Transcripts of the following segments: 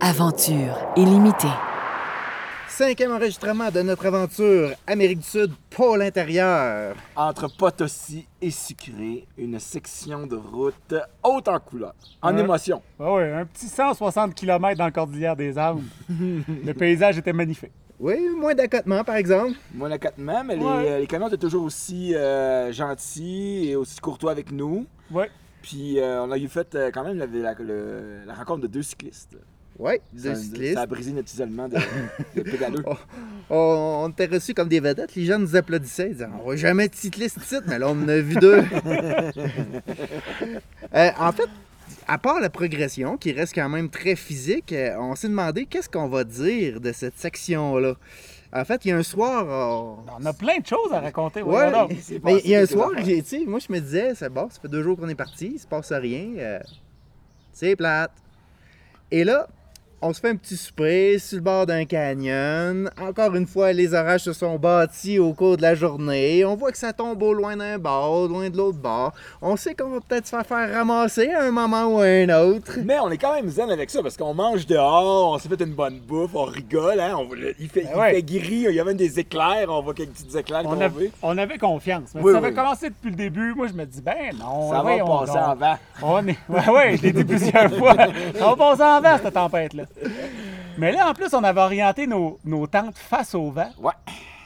Aventure illimitée. Cinquième enregistrement de notre aventure Amérique du Sud, pôle intérieur. Entre Potosi et Sucré, une section de route haute en couleur, en Ouais. émotion. Ah ouais, un petit 160 km dans la cordillère des Alpes. le paysage était magnifique. Oui, moins d'accotement par exemple. Moins l'accotement, mais les, Ouais. euh, les camions étaient toujours aussi euh, gentils et aussi courtois avec nous. Ouais. Puis euh, on a eu fait euh, quand même la, la rencontre de deux cyclistes. Oui, Ça, deux ça cyclistes. a brisé notre isolement de, de pédaleux. Oh. On, on était reçus comme des vedettes. Les gens nous applaudissaient. Ils disaient On voit jamais de cycliste ici, mais là, on en a vu deux. Euh, en fait, à part la progression, qui reste quand même très physique, euh, on s'est demandé qu'est-ce qu'on va dire de cette section-là. En fait, il y a un soir. on- On a plein de choses à raconter. Ouais, donc. C'est mais il y a un soir, j'ai- moi je me disais, c'est bon, ça fait deux jours qu'on est parti, il se passe rien, euh, c'est plate. Et là, on se fait un petit souper sur le bord d'un canyon. Encore une fois, les orages se sont bâtis au cours de la journée. On voit que ça tombe au loin d'un bord, au loin de l'autre bord. On sait qu'on va peut-être se faire faire ramasser à un moment ou à un autre. Mais on est quand même zen avec ça parce qu'on mange dehors, on s'est fait une bonne bouffe, on rigole, hein, on- il, fait, Ben il ouais. fait gris, il y a même des éclairs, on voit quelques petits éclairs On, on avait confiance. Mais Oui, ça avait commencé depuis le début. Moi, je me dis, ben non. Ça va voyons passer donc. en vent. On est... Ouais, ouais, je l'ai dit plusieurs fois. Ça va passer en vent, cette tempête-là. Mais là, en plus, on avait orienté nos, nos tentes face au vent. Ouais.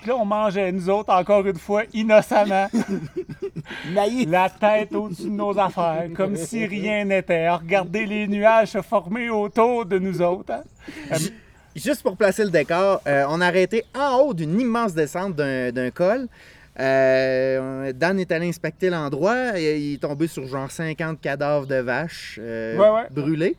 Puis là, on mangeait, nous autres, encore une fois, innocemment, Naïf. la tête au-dessus de nos affaires, comme si rien n'était, à regarder les nuages se former autour de nous autres. hein. Euh, Juste pour placer le décor, euh, on a arrêté en haut d'une immense descente d'un col. Euh, Dan est allé inspecter l'endroit. Il est tombé sur genre 50 cadavres de vaches euh, Ouais, ouais. brûlés.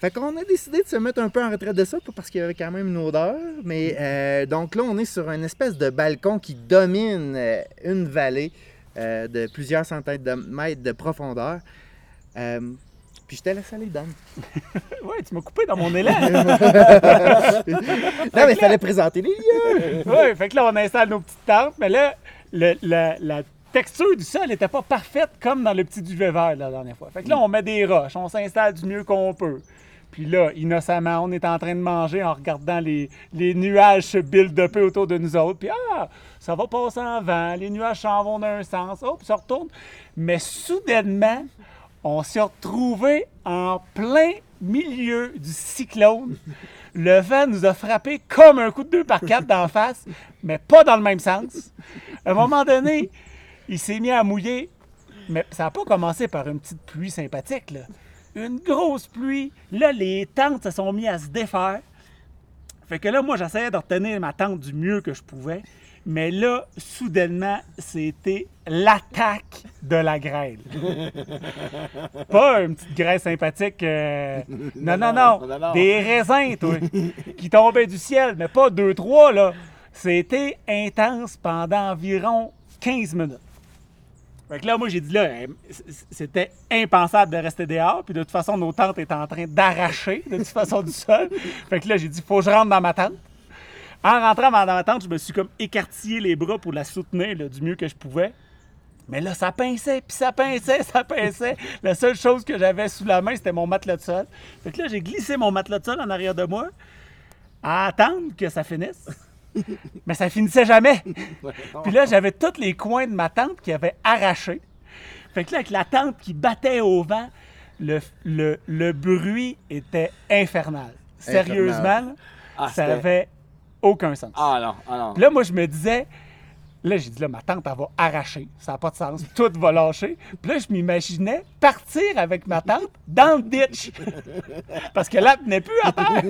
Fait qu'on a décidé de se mettre un peu en retraite de ça, pas parce qu'il y avait quand même une odeur. Mais euh, donc là, on est sur une espèce de balcon qui domine euh, une vallée euh, de plusieurs centaines de mètres de profondeur. Puis je te laisse aller, Dan. ouais, tu m'as coupé dans mon élan. Non, mais il fallait présenter les lieux. Oui, fait que là, on installe nos petites tentes, mais là, le- la, la texture du sol n'était pas parfaite comme dans le petit duvet vert la dernière fois. Fait que là, on met des roches, on s'installe du mieux qu'on peut. Puis là, innocemment, on est en train de manger en regardant les, nuages se build-upper autour de nous autres. Puis ah, ça va passer en vent, les nuages s'en vont d'un sens, puis ça retourne. Mais soudainement, on s'est retrouvé en plein milieu du cyclone. Le vent nous a frappé comme un coup de deux par quatre d'en face, mais pas dans le même sens. À un moment donné, il s'est mis à mouiller, mais ça n'a pas commencé par une petite pluie sympathique. Là. Une grosse pluie. Là, les tentes se sont mis à se défaire. Fait que là, moi, j'essayais de retenir ma tente du mieux que je pouvais. Mais là, soudainement, c'était l'attaque de la grêle. Pas une petite grêle sympathique. euh, Non, non, non. non, non. Des raisins, toi, qui tombaient du ciel, mais pas deux, trois, là. C'était intense pendant environ 15 minutes. Fait que là, moi, j'ai dit, là, c- c'était impensable de rester dehors. Puis de toute façon, nos tentes étaient en train d'arracher, de toute façon, du sol. Fait que là, j'ai dit, faut que je rentre dans ma tente. En rentrant dans ma tente, je me suis comme écartillé les bras pour la soutenir là, du mieux que je pouvais. Mais là, ça pinçait, puis ça pinçait, ça pinçait. La seule chose que j'avais sous la main, c'était mon matelas de sol. Fait que là, j'ai glissé mon matelas de sol en arrière de moi, à attendre que ça finisse. Mais ça finissait jamais. Puis là, j'avais tous les coins de ma tente qui avaient arraché. Fait que là, avec la tente qui battait au vent, le, le, le bruit était infernal. Sérieusement, Ah, ça avait aucun sens. Ah non, ah non. Puis là, moi, je me disais, là, j'ai dit, là, ma tante, elle va arracher. Ça n'a pas de sens. Tout va lâcher. Puis là, je m'imaginais partir avec ma tante dans le ditch. Parce que là, elle tenait plus à terre.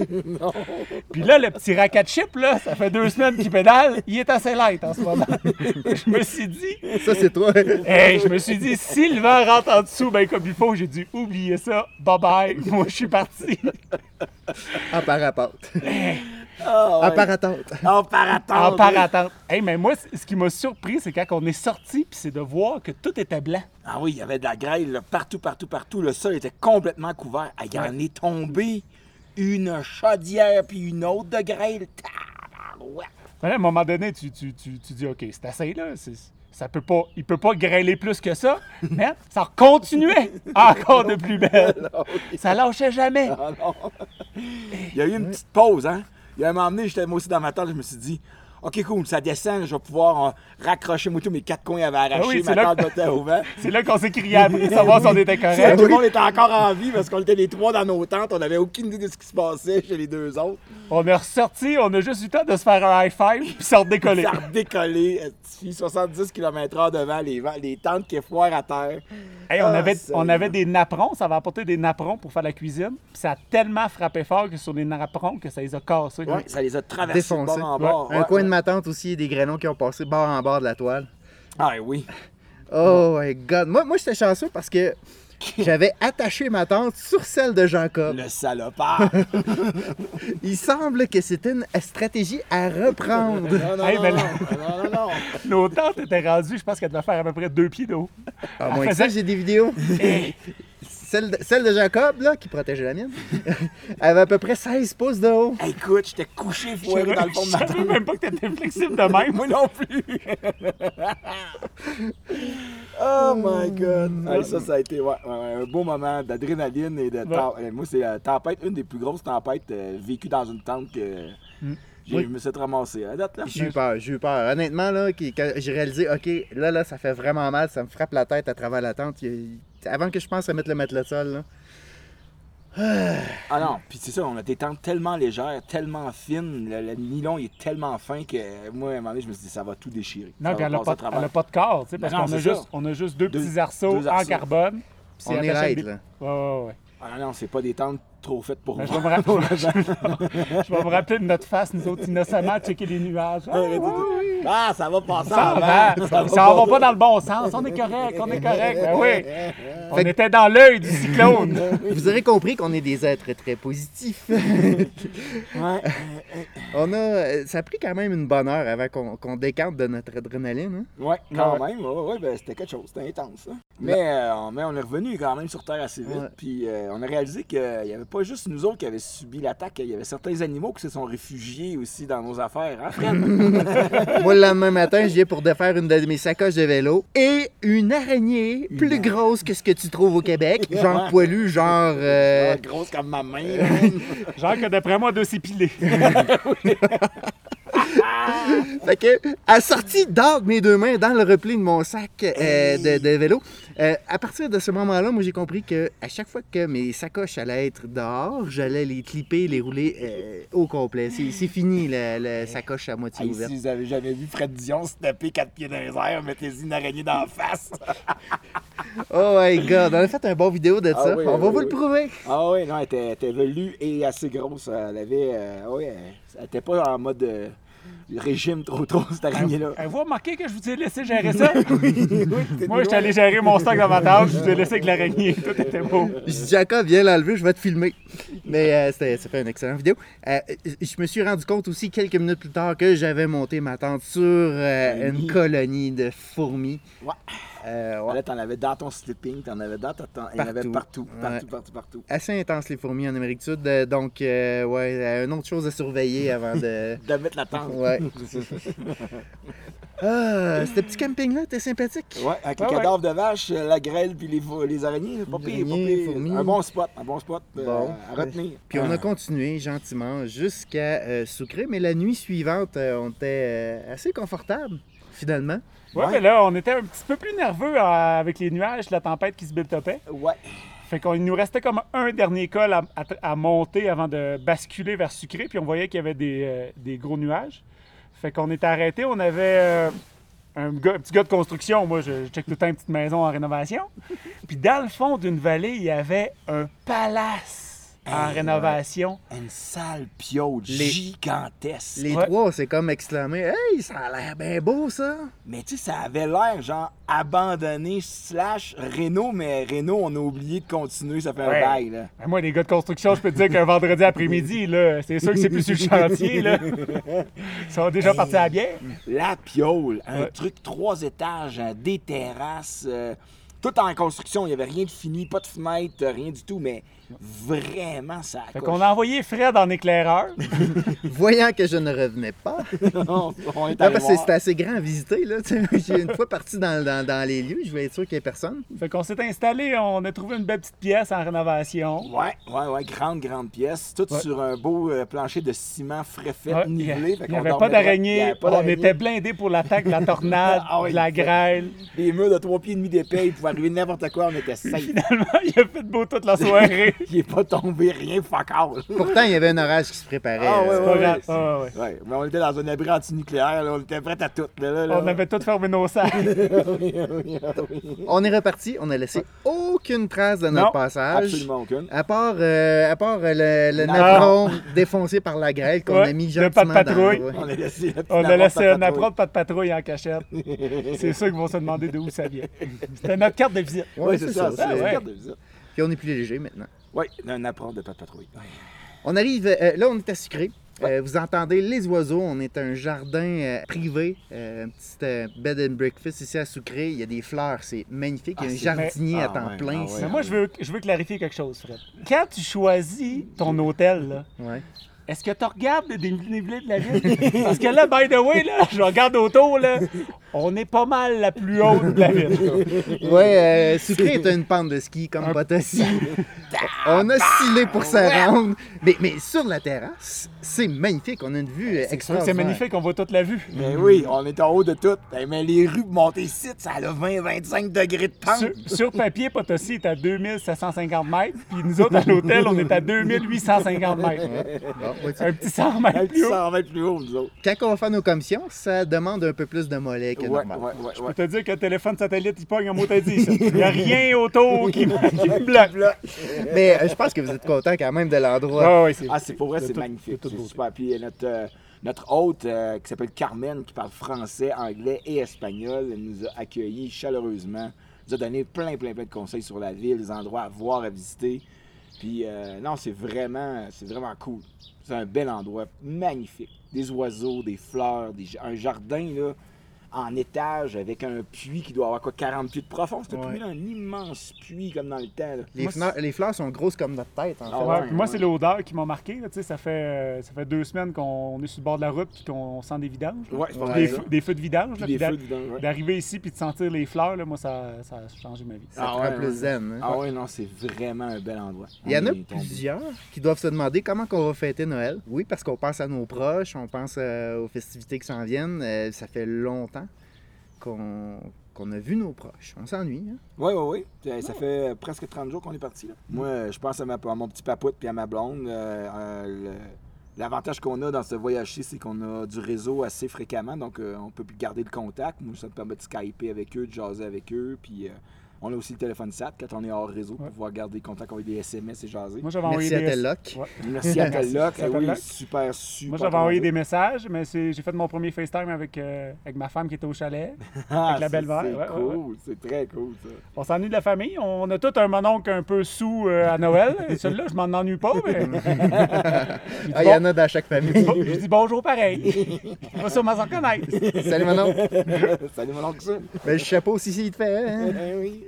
Puis là, le petit racket chip, là, ça fait deux semaines qu'il pédale. Il est assez light en ce moment. je me suis dit, Ça, c'est toi. hey, je me suis dit, si le vent rentre en dessous, ben comme il faut, j'ai dit, oubliez ça. Bye bye. Moi, je suis parti. En parapente. Ah, En ouais. paratente. En paratente. En paratente. Hey, mais moi, ce qui m'a surpris, c'est quand on est sorti, puis c'est de voir que tout était blanc. Ah oui, il y avait de la grêle là, partout, partout, partout. Le sol était complètement couvert. Il en est tombé une chaudière puis une autre de grêle. Tabarouette. À un moment donné, tu, tu, tu, tu dis, OK, c'est assez, là. C'est ça peut pas, il peut pas grêler plus que ça, mais ça continuait encore de plus belle. Ça lâchait jamais. Ah non. Il y a eu une petite pause, hein? Il a m'emmené, j'étais moi aussi dans ma tente, je me suis dit, OK, cool, ça descend, je vais pouvoir euh, raccrocher moi, tous mes quatre coins avaient arraché, Ah oui, c'est ma là tente était ouverte. C'est là qu'on s'est crié après, savoir si on était Tout correct. le monde était encore en vie parce qu'on était les trois dans nos tentes, on n'avait aucune idée de ce qui se passait chez les deux autres. On est ressorti, on a juste eu le temps de se faire un high five, puis s'en décoller. Ça a décollé, 70 km/h devant les, vents, les tentes qui foirent à terre. Hey, on, Ah, avait, on avait des napperons, ça avait apporté des napperons pour faire la cuisine. Puis ça a tellement frappé fort que sur les napperons que ça les a cassés. Ouais, ça les a traversés de Défoncé. bord en bord. Un Ouais, coin de ma tente aussi, des grenons qui ont passé bord en bord de la toile. Ah oui. Oh my god. Moi, moi j'étais chanceux parce que j'avais attaché ma tente sur celle de Jacob. Le salopard. Il semble que c'était une stratégie à reprendre. Non, non, Hey, non, non, non, non, non. Nos tentes étaient rendues, je pense qu'elle devait faire à peu près deux pieds d'eau. Ah, moins Elle que ça, faisait- j'ai des vidéos. Celle, de, celle de Jacob, là, qui protégeait la mienne, elle avait à peu près 16 pouces de haut. Hey, écoute, j'étais couché Je foiré dans le fond de ma savais tente. même pas que t'étais flexible de même. Moi non plus. oh my god. Hey, ça, ça a été ouais, ouais, ouais, un beau moment d'adrénaline et de tem- euh, Moi, c'est la tempête, une des plus grosses tempêtes euh, vécues dans une tente que j'ai- Oui. je me suis ramassé. À date, là. J'ai eu peur, j'ai eu peur. Honnêtement, là, quand j'ai réalisé, OK, là, là, ça fait vraiment mal, ça me frappe la tête à travers la tente. Avant que je pense à mettre le matelas de sol, là. Ah non, puis c'est ça, on a des tentes tellement légères, tellement fines, le, le nylon il est tellement fin que moi, à un moment donné, je me suis dit, ça va tout déchirer. Non, puis elle a, passer à pas, de corps, tu sais, parce non, qu'on a, c'est ça. juste- on a juste deux, Deux- petits arceaux deux en carbone. On est raide, des- là. Ouais, ouais, ouais. Ah non, c'est pas des tentes trop faites pour Ben, je, moi. vais me rappeler, je vais me rappeler de notre face, nous autres, innocemment, checker les nuages. Ah, ouais, ouais. Ah, ça va passer Ça va, ça s'en va pas dans le bon sens. On est correct, on est correct. Ben oui. On était dans l'œil du cyclone. Vous aurez compris qu'on est des êtres très positifs. Ouais. On a, euh, ça a pris quand même une bonne heure avant qu'on qu'on décante de notre adrénaline. hein? Ouais, quand Ouais. même. Ouais, ouais, ben, c'était quelque chose. C'était intense. hein. Mais, euh, on- mais on est revenu quand même sur Terre assez vite. Puis euh, on a réalisé qu'il n'y avait pas juste nous autres qui avaient subi l'attaque. Il y avait certains animaux qui se sont réfugiés aussi dans nos affaires. Hein, Fred? Moi, le lendemain matin, je viens pour défaire une de mes sacoches de vélo et une araignée plus grosse que ce que tu trouves au Québec, genre poilu, genre. euh, grosse comme ma main. Genre que d'après moi, doit s'épiler. Fait que, assorti d'entre mes deux mains dans le repli de mon sac euh, de, de vélo, euh, à partir de ce moment-là, moi j'ai compris que à chaque fois que mes sacoches allaient être dehors, j'allais les clipper, les rouler euh, au complet. C'est fini la, la sacoche à moitié Hey, ouverte. si vous avez jamais vu Fred Dion se taper quatre pieds dans les airs, mettez-y une araignée dans la face. Oh my god, on a fait un bon vidéo de Ah ça. oui, on va oui, vous oui. le prouver. Ah oui, non, elle était, elle était velue et assez grosse. Elle avait. ouais, elle- elle était pas en mode régime trop trop, cette araignée-là. Vous remarquez que je vous ai laissé gérer ça? Oui, Moi, je suis allé gérer mon stock dans ma table, je vous ai laissé avec l'araignée. Tout était beau. Je dis, Jacob, viens l'enlever, je vais te filmer. Mais euh, c'était- ça fait une excellente vidéo. Euh, je me suis rendu compte aussi quelques minutes plus tard que j'avais monté ma tente sur euh, Un une colonie de fourmis. Ouais. Euh, ouais. Là, t'en avais dans ton sleeping, t'en avais dans ta tente. Il y en avait Partout. partout, partout, Ouais. partout, partout. Assez intense les fourmis en Amérique du Sud. euh, donc, euh, ouais, euh, une autre chose à surveiller avant de. De mettre la tente. Ouais. ah, ce petit camping-là, t'es sympathique. Ouais, avec Ouais, les ouais. cadavres de vache, la grêle puis les, les araignées, pas Les pire, pas. Un bon spot, un bon spot euh, Bon. à retenir. Puis on a Ah. continué gentiment jusqu'à euh, Sucré, mais la nuit suivante, euh, on était euh, assez confortable, finalement. Ouais, Ouais. mais là, on était un petit peu plus nerveux euh, avec les nuages, la tempête qui se build-upait. Ouais. Fait qu'il nous restait comme un dernier col à, à- à monter avant de basculer vers Sucré, puis on voyait qu'il y avait des, euh, des gros nuages. Fait qu'on était arrêté, on avait euh, un, gars- un petit gars de construction, moi je, je check tout le temps une petite maison en rénovation. Puis dans le fond d'une vallée, il y avait un palace en Hey, rénovation. Une sale piaude Les- gigantesque. Les Ouais. trois, c'est comme exclamé Hey, ça a l'air bien beau ça! Mais tu sais, ça avait l'air genre abandonné slash Renault, mais Renault, on a oublié de continuer, ça fait Ouais. un bail, là. Ben, moi, les gars de construction, je peux te dire qu'un vendredi après-midi, là, c'est sûr que c'est plus sur le chantier. Là. Ils sont déjà partis à la bière. La piole, un Ouais. truc trois étages, euh, des terrasses, euh, tout en construction. Il n'y avait rien de fini, pas de fenêtre, rien du tout, mais vraiment ça Fait qu'on a envoyé Fred en éclaireur. Voyant que je ne revenais pas, on, on est Ah, allé parce que voir. c'était assez grand à visiter. Là. J'ai une fois parti dans, dans- dans les lieux, je voulais être sûr qu'il n'y ait personne. fait qu'on s'est installé, on a trouvé une belle petite pièce en rénovation. Ouais, ouais, ouais, grande, grande pièce. Tout Ouais. sur un beau euh, plancher de ciment frais fait, Ouais, il n'y nivelé. Fait. Il y d'araignée, avait pas on d'araignée. était blindés pour l'attaque de la tornade, Ah de la grêle. Des murs de trois pieds et demi d'épais, il pouvait arriver n'importe quoi, on était safe. Finalement, il a fait beau toute la soirée. il est pas tombé, rien, fuck all. Pourtant, il y avait un orage qui se préparait. Ah, ouais, C'est pas ouais. grave. Ah, ouais. Ouais, mais on était dans un abri antinucléaire, là, on était prêts à tout. Là, là, là. On avait tout fermé nos sacs. Oui, oui, oui. On est reparti, on n'a laissé aucune trace de notre Non, passage. Absolument aucune. À part, euh, à part euh, le, le napperon défoncé par la grêle qu'on Ouais, a mis de gentiment pas de patrouille. dans- ouais. On a laissé, le On a laissé de un patrouille. apprendre pas de patrouille en cachette. C'est ceux qui vont se demander d'où ça vient. C'était notre carte de visite. Ouais, Oui, c'est ça. c'est Ah, ouais. carte de visite. Puis on est plus léger maintenant. Oui, un apprendre de pas de patrouille. On arrive, euh, là on est à Sucré. Euh, vous entendez les oiseaux, on est un jardin euh, privé, euh, un petit euh, bed and breakfast ici à Sucré. Il y a des fleurs, c'est magnifique. Il y a Ah, un jardinier à Ah, temps ouais, plein ah, ici. ouais. Mais moi, je veux, je veux clarifier quelque chose, Fred. Quand tu choisis ton hôtel, là, Ouais. est-ce que tu regardes le dénivelé de la ville? Parce que là, by the way, là, je regarde autour, là, on est pas mal la plus haute de la ville. Ouais, euh, Sucré est une pente de ski comme Potosi. on a scellé pour se rendre. Mais, mais sur la terrasse, c'est magnifique. On a une vue extraordinaire. c'est magnifique, on voit toute la vue. Mais oui, on est en haut de tout. Eh, Mais les rues monter ici, ça a 20-25 degrés de pente. Sur, sur papier, Potosi est à 2750 mètres, puis nous autres, à l'hôtel, on est à 2850 mètres. Bon, Un petit 100 mètres Un plus haut. 100 mètres plus haut, nous autres. Quand on va faire nos commissions, ça demande un peu plus de mollets que Ouais, normal. ouais, ouais, Je ouais. peux te dire que le téléphone satellite, il pogne un mot t'as dit. ça. Il n'y a rien autour qui, qui me bloque. Mais je pense que vous êtes content quand même de l'endroit. Ah ouais, c'est Ah, c'est pour vrai, c'est magnifique. c'est super. Puis euh, notre, euh, notre hôte, euh, qui s'appelle Carmen, qui parle français, anglais et espagnol, elle nous a accueillis chaleureusement. nous a donné plein, plein, plein de conseils sur la ville, des endroits à voir, à visiter. Puis euh, non, c'est vraiment, c'est vraiment cool. C'est un bel endroit, magnifique. Des oiseaux, des fleurs, des- un jardin là, en étage avec un puits qui doit avoir quoi, 40 pieds de profond. C'est un Ouais. un immense puits comme dans le temps. Les, Moi, fleurs, les fleurs sont grosses comme notre tête, en Ah fait. Ouais, ouais, puis moi, c'est l'odeur qui m'a marqué. là, tu sais, ça, fait, euh, ça fait deux semaines qu'on est sur le bord de la route puis qu'on sent des vidanges. Des, des feux de vidange. D'arriver ici puis de sentir les fleurs, là, moi, ça, ça a changé ma vie. Ça Ah rend plus zen. hein. Ah ouais, non, c'est vraiment un bel endroit. Il y en a plusieurs qui doivent se demander comment on va fêter Noël. Oui, parce qu'on pense à nos proches, on pense euh, aux festivités qui s'en viennent. Euh, ça fait longtemps qu'on a vu nos proches. On s'ennuie. Hein? Oui, oui, oui. Ça fait euh, presque 30 jours qu'on est parti. là. Moi, euh, je pense à, ma- à mon petit papoute puis à ma blonde. Euh, le- L'avantage qu'on a dans ce voyage-ci, c'est qu'on a du réseau assez fréquemment, donc euh, on peut garder le contact. Moi, ça me permet de skyper avec eux, de jaser avec eux. Puis euh, on a aussi le téléphone SAT quand on est hors réseau pour Ouais. pouvoir garder contact, envoyer des SMS et jaser. Moi, j'avais envoyé Merci à des... Telloc. Ouais. Merci à Telloc. Merci à Eh oui, super, super. Moi, j'avais envoyé des messages, mais c'est- j'ai fait mon premier FaceTime avec, euh, avec ma femme qui était au chalet. Ah, avec la c'est- belle-mère, C'est ouais, ouais, cool, c'est très cool ça. On s'ennuie de la famille. On a tout un mononcle un peu sous euh, à Noël. Et celui-là, je m'en ennuie pas, mais Ah, il y en a dans chaque famille. je dis bonjour pareil. On va sûrement s'en connaître. Salut Manon. Salut mon oncle. Ben, je sais pas aussi s'il te fait. Hein? Eh oui.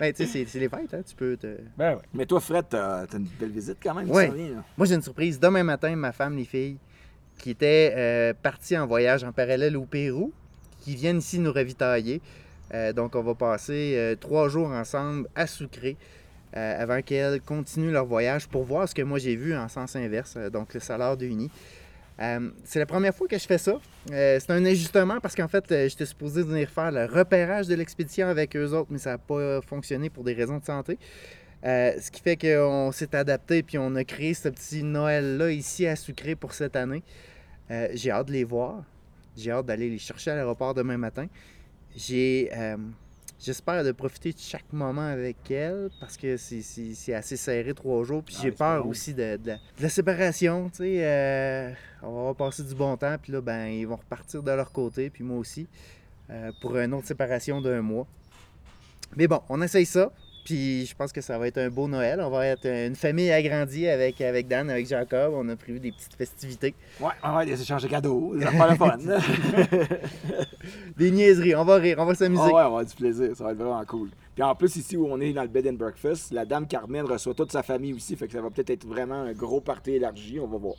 Ben, tu sais, c'est- les fêtes. Hein? Tu peux te... Ben ouais. Mais toi, Fred, t'as t'as une belle visite quand même. Ouais. là. Moi, j'ai une surprise. Demain matin, ma femme, les filles, qui étaient euh, parties en voyage en parallèle au Pérou, qui viennent ici nous ravitailler. Euh, donc, on va passer euh, trois jours ensemble à Sucré euh, avant qu'elles continuent leur voyage pour voir ce que moi j'ai vu en sens inverse, euh, donc le salaire de Uni. Euh, c'est la première fois que je fais ça. Euh, c'est un ajustement parce qu'en fait, euh, j'étais supposé venir faire le repérage de l'expédition avec eux autres, mais ça n'a pas fonctionné pour des raisons de santé. Ce qui fait qu'on s'est adapté puis on a créé ce petit Noël-là ici à Sucré pour cette année. J'ai hâte de les voir. J'ai hâte d'aller les chercher à l'aéroport demain matin. J'ai, j'espère de profiter de chaque moment avec elles parce que c'est, assez serré trois jours. Puis Ah, j'ai peur aussi de, de la, de la séparation. tu sais. Euh, on va passer du bon temps. Puis là, ben, ils vont repartir de leur côté. Puis moi aussi. euh, pour une autre séparation d'un mois. Mais bon, on essaye ça. Puis je pense que ça va être un beau Noël. On va être une famille agrandie avec, avec Dan, avec Jacob. On a prévu des petites festivités. Ouais, ouais, ouais, des échanges de cadeaux, des affaires de fun. Des niaiseries. On va rire, on va s'amuser. Ah ouais, on va avoir du plaisir, ça va être vraiment cool. Puis en plus, ici où on est dans le bed and breakfast, la dame Carmen reçoit toute sa famille aussi. Fait que ça va peut-être être vraiment un gros party élargi. On va voir.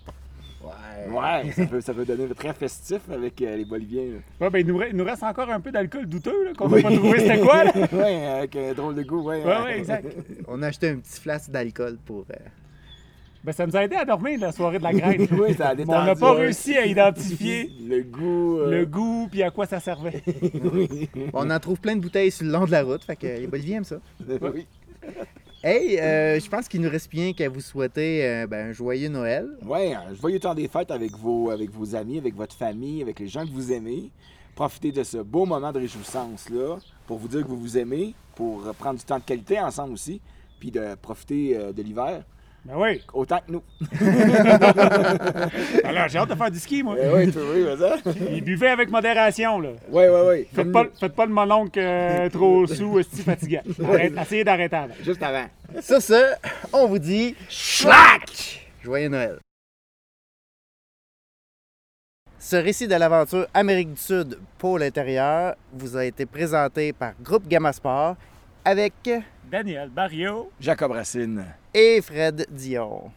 Ouais. Ouais, ça peut, ça peut donner très festif avec euh, les Boliviens. là. Ouais, ben, il, nous, re- il nous reste encore un peu d'alcool douteux là, qu'on Oui. n'a pas trouvé c'était quoi. Là. ouais, avec un drôle de goût, ouais. Ouais, ouais, exact. On a acheté un petit flasque d'alcool pour. euh, Ben, ça nous a aidé à dormir la soirée de la graine. Oui, ça a Mais on n'a pas ouais. réussi à identifier Le goût. euh, le goût puis à quoi ça servait. On en trouve plein de bouteilles sur le long de la route, fait que les Boliviens aiment ça. oui. Hey, euh, je pense qu'il nous reste bien qu'à vous souhaiter euh, ben, un joyeux Noël. Ouais, un joyeux temps des fêtes avec vos, avec vos amis, avec votre famille, avec les gens que vous aimez. Profitez de ce beau moment de réjouissance-là pour vous dire que vous vous aimez, pour prendre du temps de qualité ensemble aussi, puis de profiter euh, de l'hiver Ben oui. autant que nous. Alors, j'ai hâte de faire du ski, moi. oui, oui, vas-y. Il buvait avec modération, là. Oui, oui, oui. Faites pas, faites pas le mononcle euh, trop sous, si fatigant. Arrête- essayez d'arrêter avant. Juste avant. Sur ce, on vous dit Schlack! Joyeux Noël. Ce récit de l'aventure Amérique du Sud pour l'intérieur vous a été présenté par Groupe Gamma Sport avec Daniel Barrio. Jacob Racine. et Fred Dion.